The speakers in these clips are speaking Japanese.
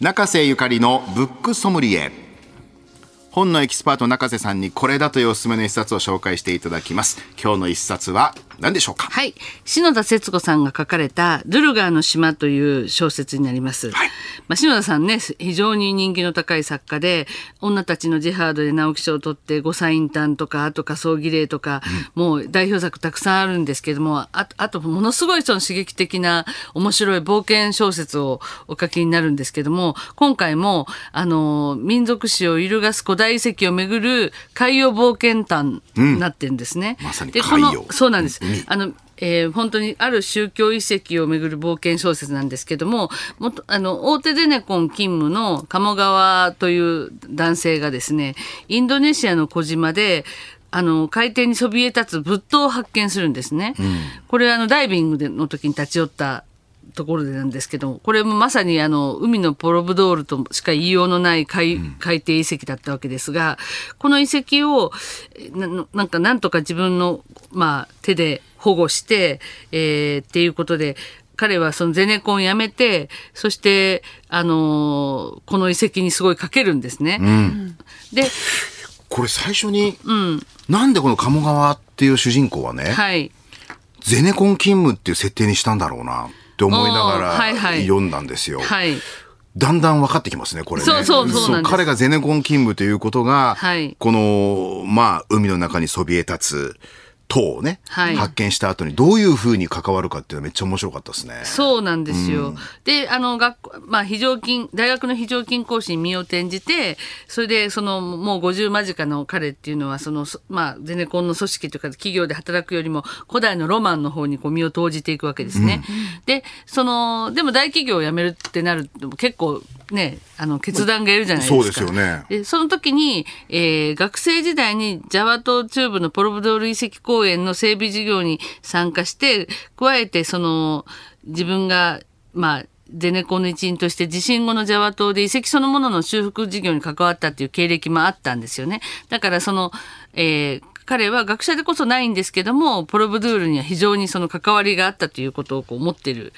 中瀬ゆかりのブックソムリエ。本のエキスパート中瀬さんにこれだというおすすめの一冊を紹介していただきます。今日の一冊は何でしょうか？はい。篠田節子さんが書かれた「ドゥルガーの島」という小説になります、はい。まあ、篠田さんね非常に人気の高い作家で女たちのジハードで直木賞を取って「五歳インターン」とかあと仮想儀礼とか、もう代表作たくさんあるんですけどもああとものすごいその刺激的な面白い冒険小説をお書きになるんですけども今回もあの民族史を揺るがす古代遺跡をめぐる海洋冒険探になってるんですね。まさにでこのそうなんです。海あのえー本当にある宗教遺跡をめぐる冒険小説なんですけどももっとあの大手ゼネコン勤務の鴨川という男性がですねインドネシアの小島であの海底にそびえ立つ仏塔を発見するんですね。これあのダイビングでの時に立ち寄ったところでなんですけどこれもまさにあの海のポロブドールとしか言いようのない海,、海底遺跡だったわけですがこの遺跡をえななんかなんとか自分の、まあ、手で保護して、えーっていうことで彼はそのゼネコンをやめてそして、あのーこの遺跡にすごいかけるんですね。でこれ最初に、なんでこの鴨川っていう主人公はね、はい。ゼネコン勤務っていう設定にしたんだろうな。って思いながらはい読んだんですよ。はいだんだん分かってきますね、これね。そうそうそう彼がゼネコン勤務ということが、はいこの、まあ、海の中にそびえ立つ塔をね、はい発見した後にどういうふうに関わるかっていうのはめっちゃ面白かったですね。そうなんですよ。で、あの、学校、まあ、非常勤、大学の非常勤講師に身を転じて、それで、その、もう50間近の彼っていうのは、その、そまあ、ゼネコンの組織というか、企業で働くよりも、古代のロマンの方にこう身を投じていくわけですね。で、その、でも大企業を辞めるってなると、結構、ね、あの、決断がいるじゃないですか。そうですよねでその時に、えー学生時代にジャワ島中部のポロブドール遺跡公園の整備事業に参加して加えてその自分がまあゼネコンの一員として地震後のジャワ島で遺跡そのものの修復事業に関わったっていう経歴もあったんですよね。だからその、えー彼は学者でこそないんですけどもポロブドゥールには非常にその関わりがあったということをこう思っている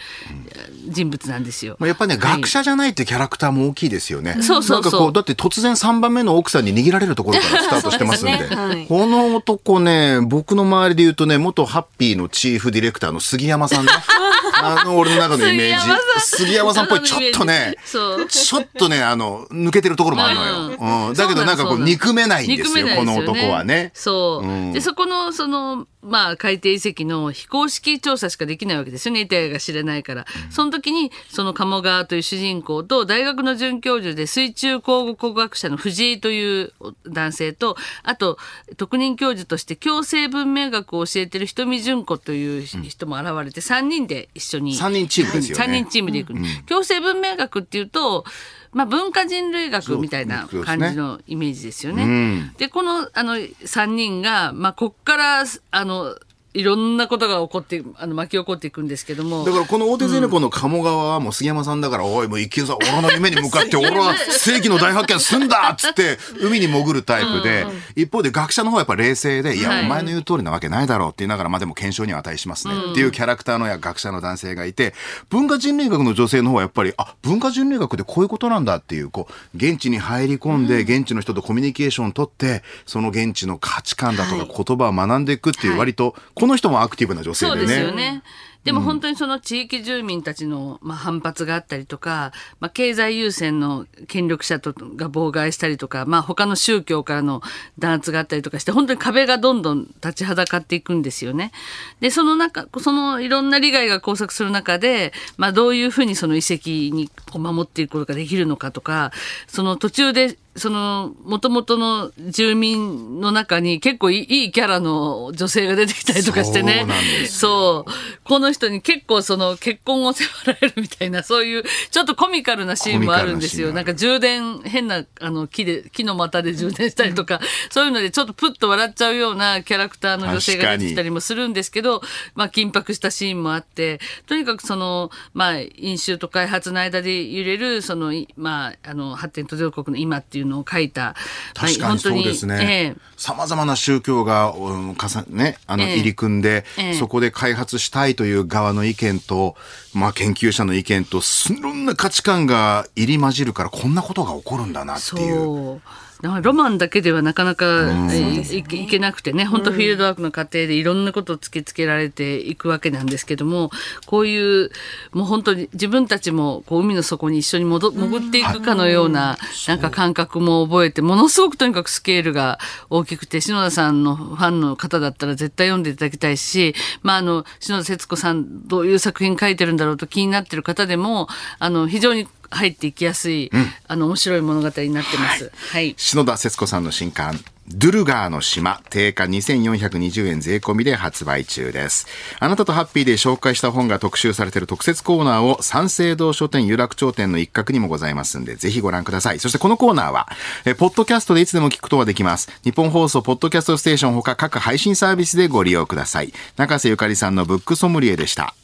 人物なんですよ。まあ、やっぱね、はい学者じゃないってキャラクターも大きいですよね。そうそうそうなんかこう、だって突然3番目の奥さんに握られるところからスタートしてますんで。ね はいこの男ね、僕の周りで言うとね、元ハッピーのチーフディレクターの杉山さんね。あの、俺の中のイメージ杉山さん。っぽい、ちょっとね、ちょっとね、あの、抜けてるところもあるのよ。うん。だけどなんかこう、憎めないんですよ、この男はね。そう、うんでそこのそのまあ海底遺跡の非公式調査しかできないわけですよね。板谷が知れないから、その時にその鴨川という主人公と大学の准教授で水中考古学者の藤井という男性とあと特任教授として共生文明学を教えてる瞳純子という人も現れて3人で一緒に三人チームですよね。3人チームで行く、共生文明学っていうとまあ、文化人類学みたいな感じのイメージですよね。うんでこのあの3人が、まあ、こっからあのいろんなことが起こってあの巻き起こっていくんですけども。だからこの大手ゼネコンの鴨川はもう杉山さんだから、おいもう一見さん、俺の夢に向かって俺は世紀の大発見すんだっつって 海に潜るタイプで、一方で学者の方はやっぱ冷静で、い。や、はいお前の言う通りなわけないだろうって言いながら、まあでも検証には値しますね。っていうキャラクターのや学者の男性がいて、文化人類学の女性の方はやっぱり、あ、文化人類学でこういうことなんだっていう、こう、現地に入り込んで、現地の人とコミュニケーションを取って、その現地の価値観だとか言葉を学んでいくっていう、はい。割と、この人もアクティブな女性でね。そうですよね。でも本当にその地域住民たちのまあ反発があったりとか、まあ、経済優先の権力者とが妨害したりとか、まあ、他の宗教からの弾圧があったりとかして本当に壁がどんどん立ちはだかっていくんですよね。でその中そのいろんな利害が交錯する中で、まあ、どういうふうにその遺跡に守っていくことができるのかとかその途中でその元々の住民の中に結構いいキャラの女性が出てきたりとかしてね。そうなんですそう。この人に結構その結婚を迫られるみたいなそういうちょっとコミカルなシーンもあるんですよ。コミカルなんか充電変なあの木で木の股で充電したりとか、そういうのでちょっとプッと笑っちゃうようなキャラクターの女性が出てきたりもするんですけど、まあ、緊迫したシーンもあってとにかくその、まあ、飲酒と開発の間で揺れるその、いまあ、あの発展途上国の今っていういうのを書いた、確かにそうですね。さまざまな宗教が、うん、かさね、あの、入り組んで、そこで開発したいという側の意見と、まあ、研究者の意見と、いろんな価値観が入り混じるから、こんなことが起こるんだなっていう。ロマンだけではなかなかい,、いけなくてね。本当フィールドワークの過程でいろんなことを突きつけられていくわけなんですけどもこういうもう本当に自分たちもこう海の底に一緒に戻潜っていくかのようななんか感覚も覚えてものすごくとにかくスケールが大きくて篠田さんのファンの方だったら絶対読んでいただきたいし、まあ、あの篠田節子さんどういう作品書いてるんだろうと気になってる方でもあの非常に入っていきやすい、うん、あの面白い物語になってます。はい。はい、篠田節子さんの新刊ドゥルガーの島、定価2420円税込みで発売中です。あなたとハッピーで紹介した本が特集されている特設コーナーを三省堂書店有楽町店の一角にもございますんで、ぜひご覧ください。そしてこのコーナーは、えポッドキャストでいつでも聞くことができます。日本放送ポッドキャストステーションほか各配信サービスでご利用ください。中瀬ゆかりさんのブックソムリエでした。